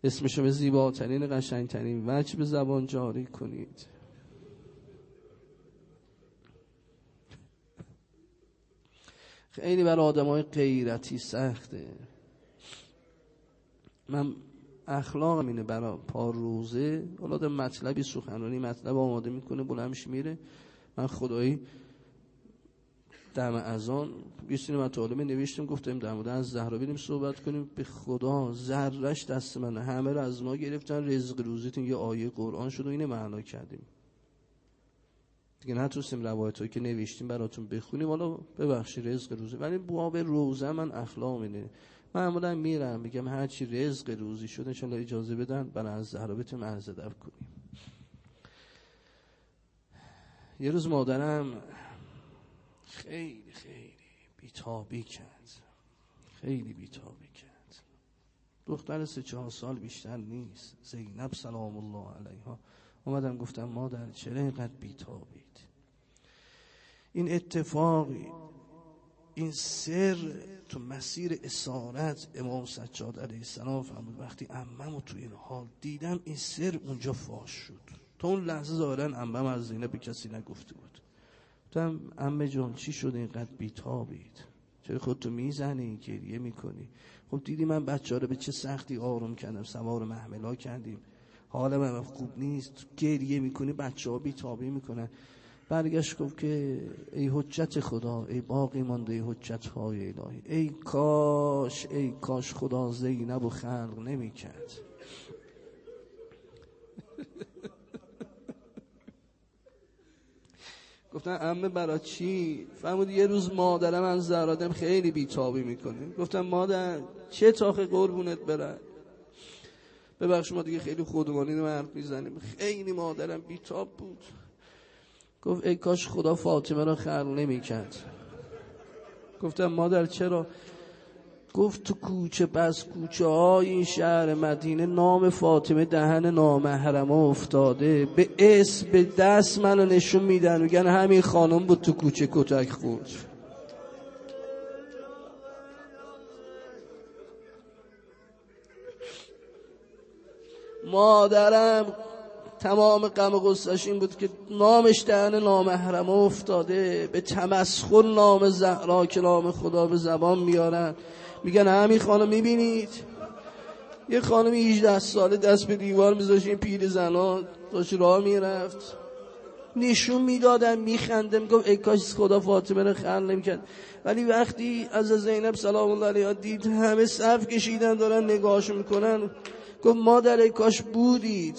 S1: اسمشو به زیباترین قشنگترین وجه به زبان جاری کنید. خیلی برای آدم های غیرتی سخته. من اخلاق اینه برای پار روزه. حالا مطلبی سخنرانی مطلب آماده می‌کنه بلندش میره. من خدایی دم ازان یه مطالبه نوشتیم گفتیم در مورد از زهرا بریم صحبت کنیم. به خدا ذرش دست من همه رو از ما گرفتن. رزق روزیتون یه آیه قرآن شد و اینه معنا کردیم. دیگه نتونستیم روایت که نوشتیم براتون بخونیم. حالا ببخشید رزق روزی. ولی باب روزه من اخلاق اینه. معمولا میرم میگم هر چی رزق روزی شد انشالله اجازه بدن. برای از زهرا بتونیم عرض کنیم. یه روز مادرم خیلی خیلی بیتابی کرد. خیلی بیتابی کرد. دختر سه چهار سال بیشتر نیست. زینب سلام الله علیها. اومدم گفتم مادر چرا اینقدر بیتابید؟ این اتفاقی این سر تو مسیر اسارت امام سجاد علیه السلام فرمود وقتی اممو تو این حال دیدم این سر اونجا فاش شد. تا اون لحظه ظاهرا امم از زینب به کسی نگفته بود. گفتم امه جان چی شد اینقدر بیتابید؟ چرا خودتو می‌زنی؟ گریه می‌کنی؟ خب دیدی من بچه رو به چه سختی آروم کردم سوار محملا کردیم. حال من خوب نیست. گریه می‌کنی بچه ها بیتابی می‌کنن. برگشت گفت که ای حجت خدا ای باقی مانده ای حجت های الهی. ای کاش ای کاش خدا زینب و خلق نمی‌کرد. گفتن امه برا چی؟ فرمود یه روز مادرم از زرادم خیلی بیتابی می‌کنه. گفتم مادر چه تاخه قربونت برن ببخش ما دیگه خیلی خودمانی رو حرف می‌زنیم. خیلی مادرم بیتاب بود. گفت ای کاش خدا فاطمه را خلق نمی‌کرد. گفتم مادر چرا؟ گفت تو کوچه بس کوچه های این شهر مدینه نام فاطمه دهن نامحرمه افتاده. به اسم به دست منو نشون میدن. میگن همین خانم بود تو کوچه کتک خورد. مادرم تمام غم غصهش این بود که نامش دهن نامحرمه افتاده. به تمسخر نام زهرا که نام خدا به زبان میارن. میگن همین خانم می‌بینید؟ یه خانم 18 ساله دست به دیوار میذاشت این پیر زنان داشت راه می‌رفت. نشون می‌دادن میخنده می‌گفت ای کاش خدا فاطمه رو خلق نمی‌کرد. ولی وقتی از زینب سلام الله علیها دید همه صف کشیدن دارن نگاهش می‌کنن. گفت مادر ای کاش بودید.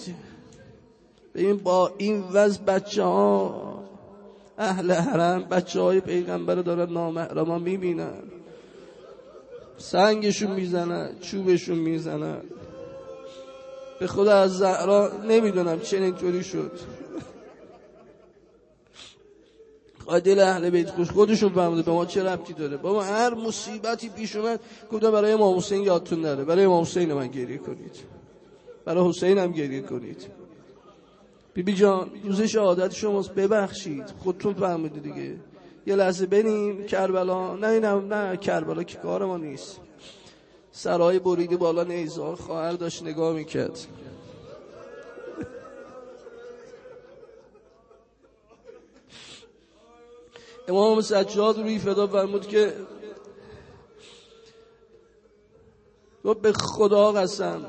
S1: ببین با این وضع بچه ها اهل حرم بچه های پیغمبر دارن نامحرمان می‌بینن. سنگشون می‌زنن چوبشون می‌زنن. به خدا از زهرا نمی‌دونم چه اینطوری شد دل اهل بیت خوش خودشون فهمده به ما چه ربطی داره؟ بابا هر مصیبتی پیش اومد گفتم برای امام حسین یادتون نره. برای امام حسین من گریه کنید. برای حسین هم گریه کنید. بیبی جان روز شهادت شماست ببخشید. خودتون فهمیدید دیگه. یه لحظه بریم کربلا. نه اینم نه کربلا که کار ما نیست. سرای بریده بالا نیزار خواهر داشت نگاه می‌کرد. امام سجاد روی فدا فرمود که به خدا قسم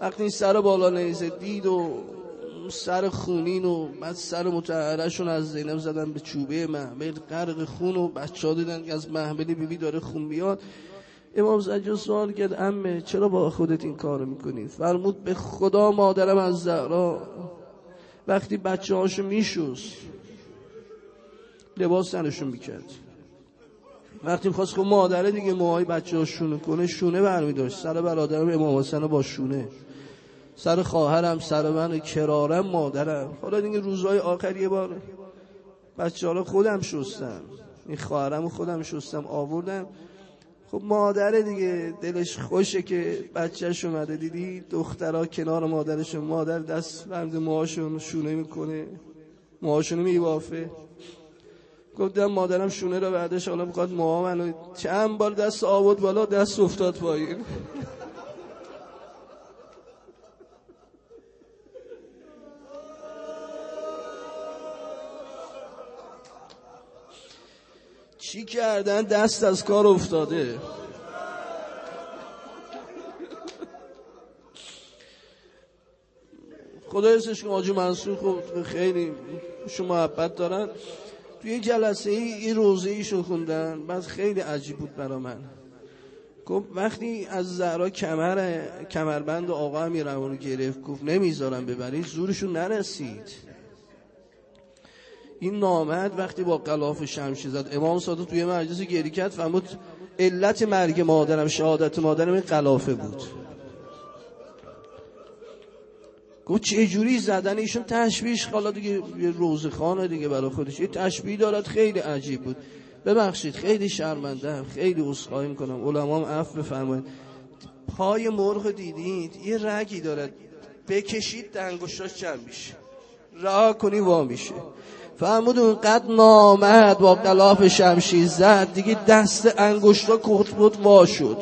S1: وقتی سر بالا نیزه دید و سر خونین و بعد سر متحرشون از زینب زدن به چوبه محمل غرق خون و بچه ها دیدن که از محملی بیبی داره خون میاد. امام زجا سوال کرد امه چرا با خودت این کارو می‌کنی؟ فرمود به خدا مادرم از زهرا. وقتی بچه هاشو میشوست لباس تنشون می‌کرد. وقتی خواست خب مادره دیگه موهای بچه ها کنه شونه برمی داشت سر برادرم امام حسن با شونه. سر خواهرم سر من کرارم مادرم. حالا دیگه روزهای آخر یه بار. بچه حالا خودم شستم. این خواهرم خودم شستم آوردم. خب مادره دیگه دلش خوشه که بچهش اومده دیدی؟ دخترها کنار مادرشون مادر دست بند موهاشون شونه می‌کنه. موهاشونو میبافه. گفتم مادرم شونه رو بعدش حالا می‌خواد موها منو چند بار دست آورد بالا دست افتاد پایین. چی کردن؟ دست از کار افتاده. خدا ارسش که آجو منصور خب خیلی شما محبت دارن. توی جلسه ای این روزه ایشو خوندن. بعد خیلی عجیب بود برا من. گفت وقتی از زهرا کمر کمربند آقا امیرمون رو گرفت گفت نمی‌ذارم ببرید زورشون نرسید. این نامد وقتی با قلاف شمشی زد. امام صادق توی مجلس گری کرد فهمود علت مرگ مادرم شهادت مادرم این قلافه بود. گفت چه جوری زدن؟ ایشون تشبیهش حالا دیگه یه روزخانه دیگه برای خودش. یه تشبیه دارد خیلی عجیب بود. ببخشید خیلی شرمنده خیلی عذرخواهی می‌کنم. علمام عفو بفرمایید. پای مرغ دیدید؟ یه رگی دارد. بکشید دنگشتاش چند میشه. رها کنی وا میشه. فرمود اونقدر نامد با قلاف شمشیر زد. دیگه دست انگشتا کت بود وا شد.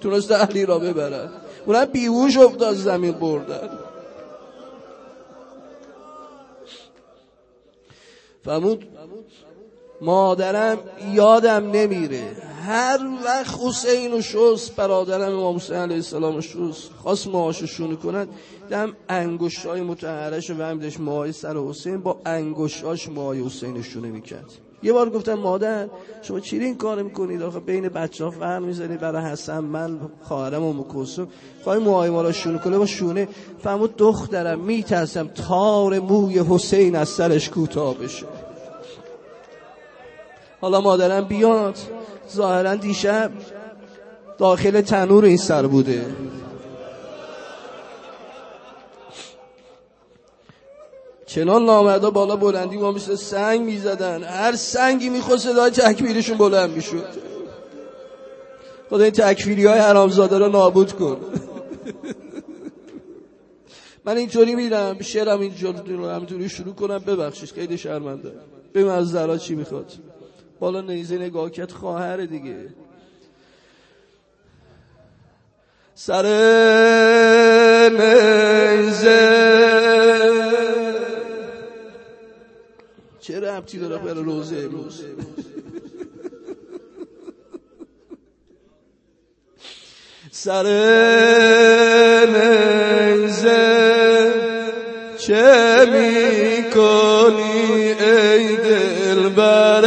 S1: تونست علی را ببرد. اونم بیهوش افتاد زمین بردن. فرمود مادرم یادم نمیره. هر وقت حسین و شست برادرم امام حسین علیه السلام و شست خواست ماهاشو شونه کنند دم انگشت های متحرش و همیدش ماهای سر حسین با انگشتاش ماهای حسین شونه می‌کرد. یه بار گفتم مادر شما چیری این کار می‌کنید؟ آخه بین بچه ها فرق می‌زنید. برای حسن من خواهرم و مکسم خواهی موهای ما را شونه کنه؟ با شونه. فهمود دخترم میترسم تار موی حسین از سرش کوتاه بشه. حالا مادرم بیاد. ظاهرا دیشب داخل تنور این سر بوده. چنان نامردا بالا بلندی ما مثل سنگ می‌زدن. هر سنگی می‌خواست صدای تکبیرشون بلند می‌شد. خدا این تکفیری های حرامزاده رو نابود کن. من اینطوری میرم. شعرم اینجوری رو همینطوری شروع کنم. ببخشید خیلی شرمنده. ببین از زرا چی می‌خواد. بالا نیزه نگاه کرد خواهر دیگه. سر نیزه چه ربطی داره برای روزه امروز سر نیزه چه می‌کنی ای دلبر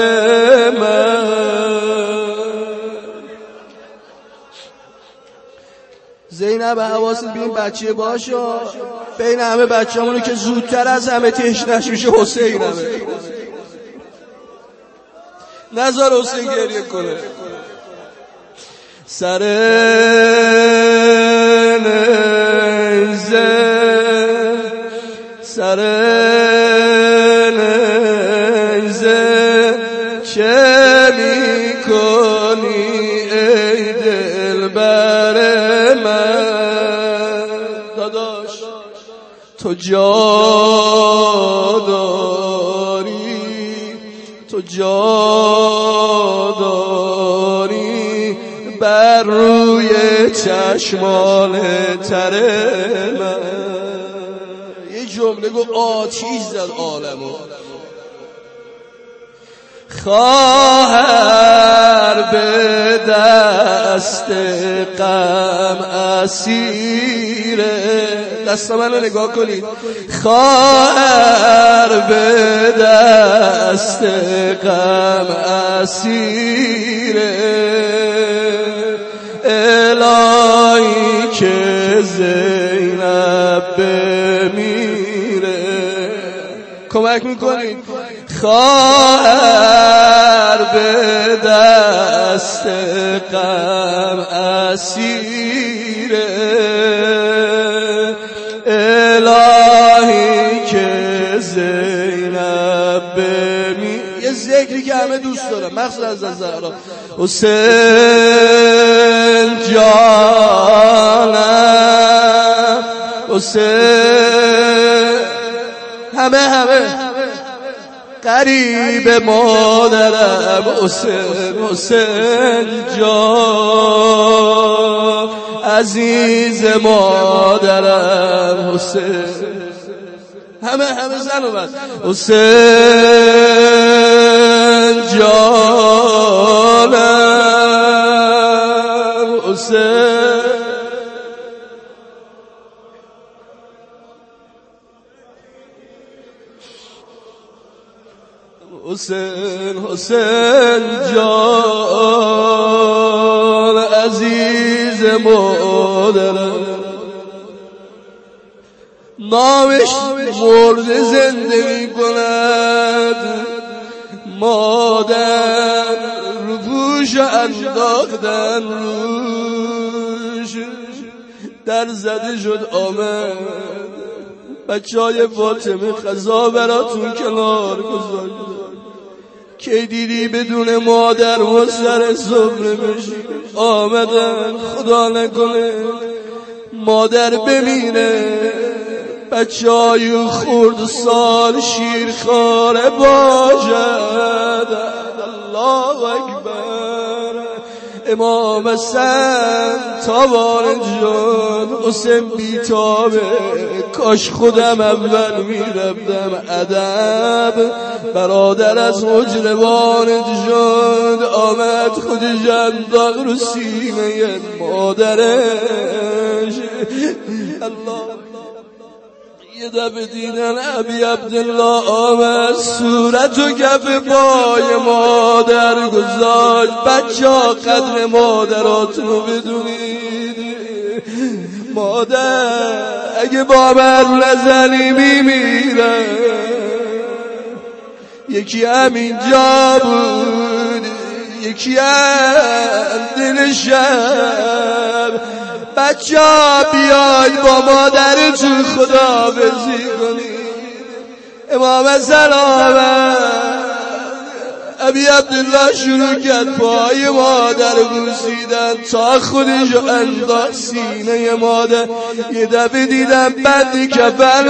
S1: من؟ زینب حواست بین بچه باشا بین همه بچه که زودتر از همه تشنش میشه حسین همه نظر حسین گریه کنه. سر نیزه سر نیزه چه می‌کنی ای دلبر من؟ داداش تو جا چشمان تر من. یه جمله گو آتیش زد عالمو. خواهر به دست غم اسیره دست منو نگاه کنید. خواهر به دست غم اسیره الهی که زینب بمیره. کمک می‌کنید خواهر به دست غم اسیره. الهی که زینب بمی یه ذکری که همه دوست دارم مخصوص از زهرا حسین جانم حسین. همه همه. قریب مادرم حسین حسین جان. عزیز مادرم حسین. همه همه زن و من حسین جانم حسین. حسین حسین جان عزیز مادرم. نامش مرد زنده می کند مادر رو پوش انداختن روش. در زده شد آمد. بچه های فاطمه خزا براتون کنار گذاشت. کی دیدی بدون مادر و سر صبر بشی آمدن خدا نکنه. مادر بمینه بچه های خورد سال شیر خاره باشد الله اکبر. امام حسن تابان جان حسین بیتابه. کاش خودم اول می‌رفتم ادب. برادر از مجربان جان آمد خودش انداغ رو سینه مادرش. الله. یه دفعه دیدن ابی عبدالله آمد صورت و کف پای مادر گذاشت. بچه ها قدر مادراتون رو بدونید. مادر اگه بابر نزنی میمیره. یکی همینجا بود یکی هم دل شب. بچه ها بیاید با مادرتون خدا بزی کنید امام سلام ابی عبدالله شروع کرد پای مادر بوسیدن. تا خودش انداخت سینه مادر. یه دفعه دیدم بندی کفن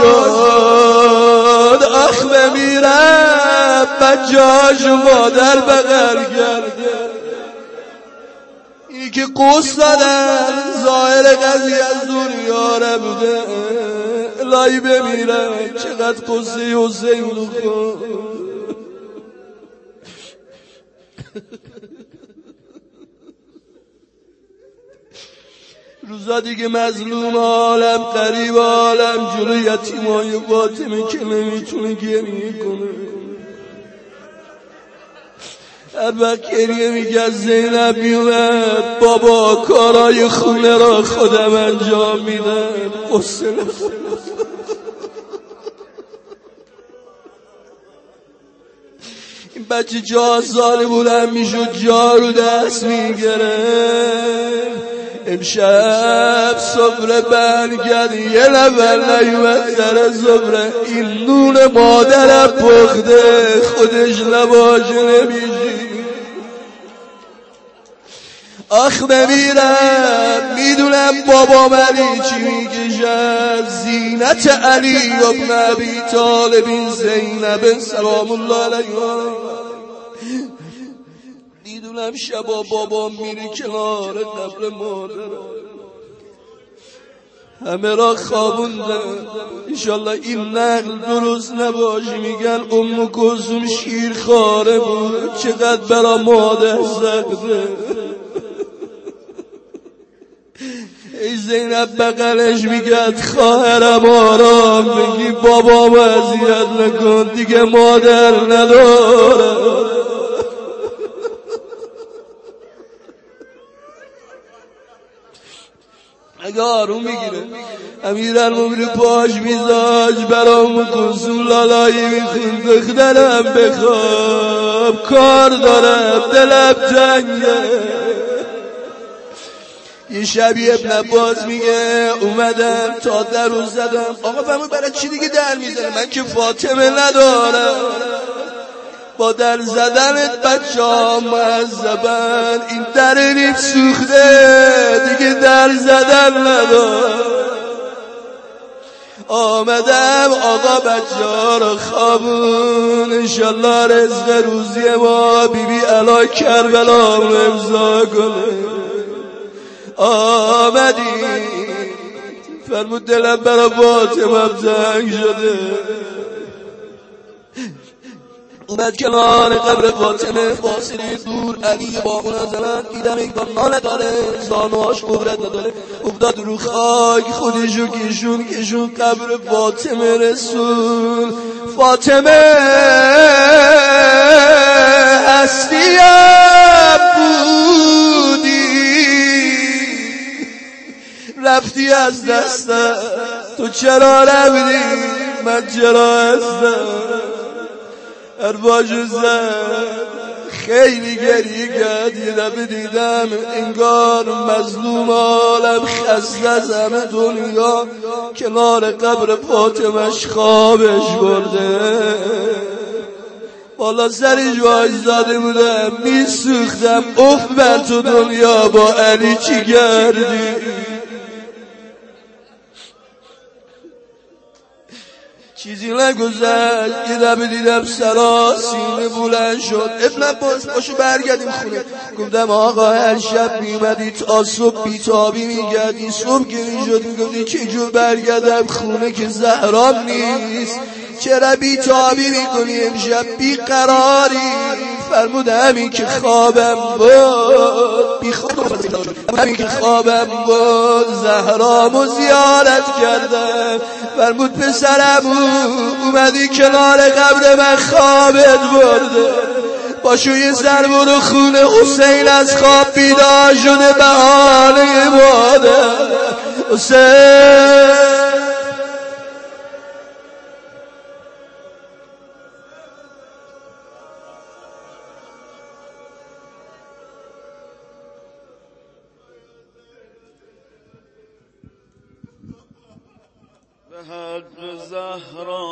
S1: شد آخ بمیرم. بچه مادر بغل کرده که قصد دادن ظاهر قضیه از دنیا بوده. لای بمیرم چقدر قصه حسین رو روزا دیگه مظلوم عالم قریب عالم جلو یتیمای فاطمه که نمی‌تونه گریه کنه. گریه میگه زینب میومد بابا کارای خونه را خودم انجام میدم. قصه این بچه جا ساله بودم می‌شد جا رو دست میگره امشب صبر برگرد یه نفر نیومد در صبره این نون مادرم پخته خودش نباشه نمیشه آخ بمیرم می‌دونم بابا علی چی می‌کشد زینت علی ابن ابی طالب زینب سلام الله علیه. می‌دونم شبا بابا میری کنار قبل مادر. همه را خوابونده انشالله این نقل درست نباشی میگن ام شیر خاره بود. چقدر برا مادر زده ای زینب بغلش میگد خواهرم آرام بگی بابا اذیت نکن دیگه مادر نداره. اگه آروم می‌گیره امیر المومنی پاش میزاج برام کنسول لالایی میخون دخترم بخواب کار دارم دلم تنگه یه شبی ابن عباس میگه اومدم تا در رو زدم. آقا فهمو برای چی دیگه در می‌زنه من که فاطمه ندارم. با در زدنت بچه ها مذبن این در نیف سوخته دیگه در زدن ندارم. آمدم آقا بچه ها رو خوابون. انشالله رزق روزی ما بیبی بی علا کربلا امضا کنه. آمدی. فرمود دلم برا فاطمه زنگ شده. اومد کنار قبر فاطمه. فاصله دور علی با اون زنن دیدم این نان نداره زانوهاش قدرت نداره. افتاد رو خاک. خودشو کشون کشون قبر فاطمه رسول. فاطمه هستیم رفتی از دستم. تو چرا نبودی من چرا هستم؟ ارواج زد خیلی گریه کرد. یه دیدم انگار مظلوم عالم خسته زم دنیا. کنار قبر فاطمش خوابش برده. بالا سرش زاده بودم. میسوختم. اف بر تو دنیا با علی چی کردی چیزی نگذشت یه دمه دیدم سرا سینه بلند شد. ابن عباس باشو برگردیم خونه. گفتم آقا هر شب میمدی تا صبح بیتابی میگردی صبح که می‌شد می‌گفتی چجور برگردم؟ خونه که زهرام نیست. چرا بیتابی می‌کنی امشب؟ بیقراری. فرمود همین که خوابم بود. بی همین که خوابم بود. زهرامو زیارت کردم. فرمود پسرم اومدی کنار قبر من خوابت برده. باشو یه سر برو خونه حسین از خواب بیدار شده بهانه باده حسین.
S2: حق زهرا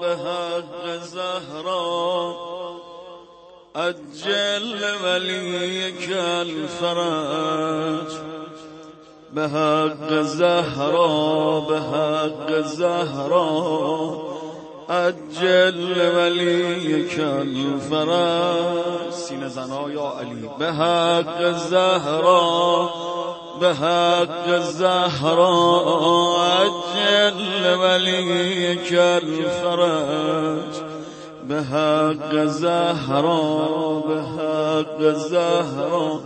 S2: به حق زهرا. اجل ولیک الفرج به حق زهرا به حق زهرا. اجل ولیک الفرج سینه زنا یا علی. به حق زهرا. بها الزهراء جل وليك الفرج. بها الزهراء بها الزهراء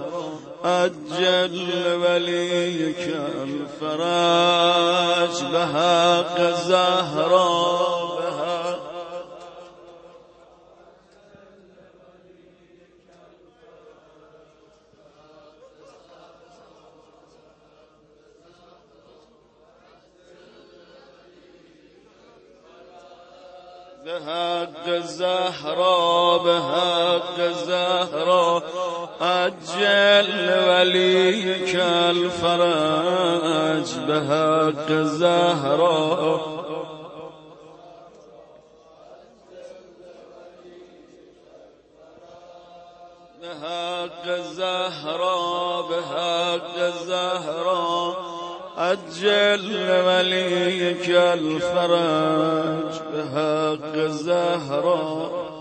S2: أجل وليك الفرج. بهاج الزهراء حق زهرا به حق زهرا عجل ولیک الفرج به حق زهرا به حق زهرا به حق زهرا أجل مليك الفرج بهاق زهره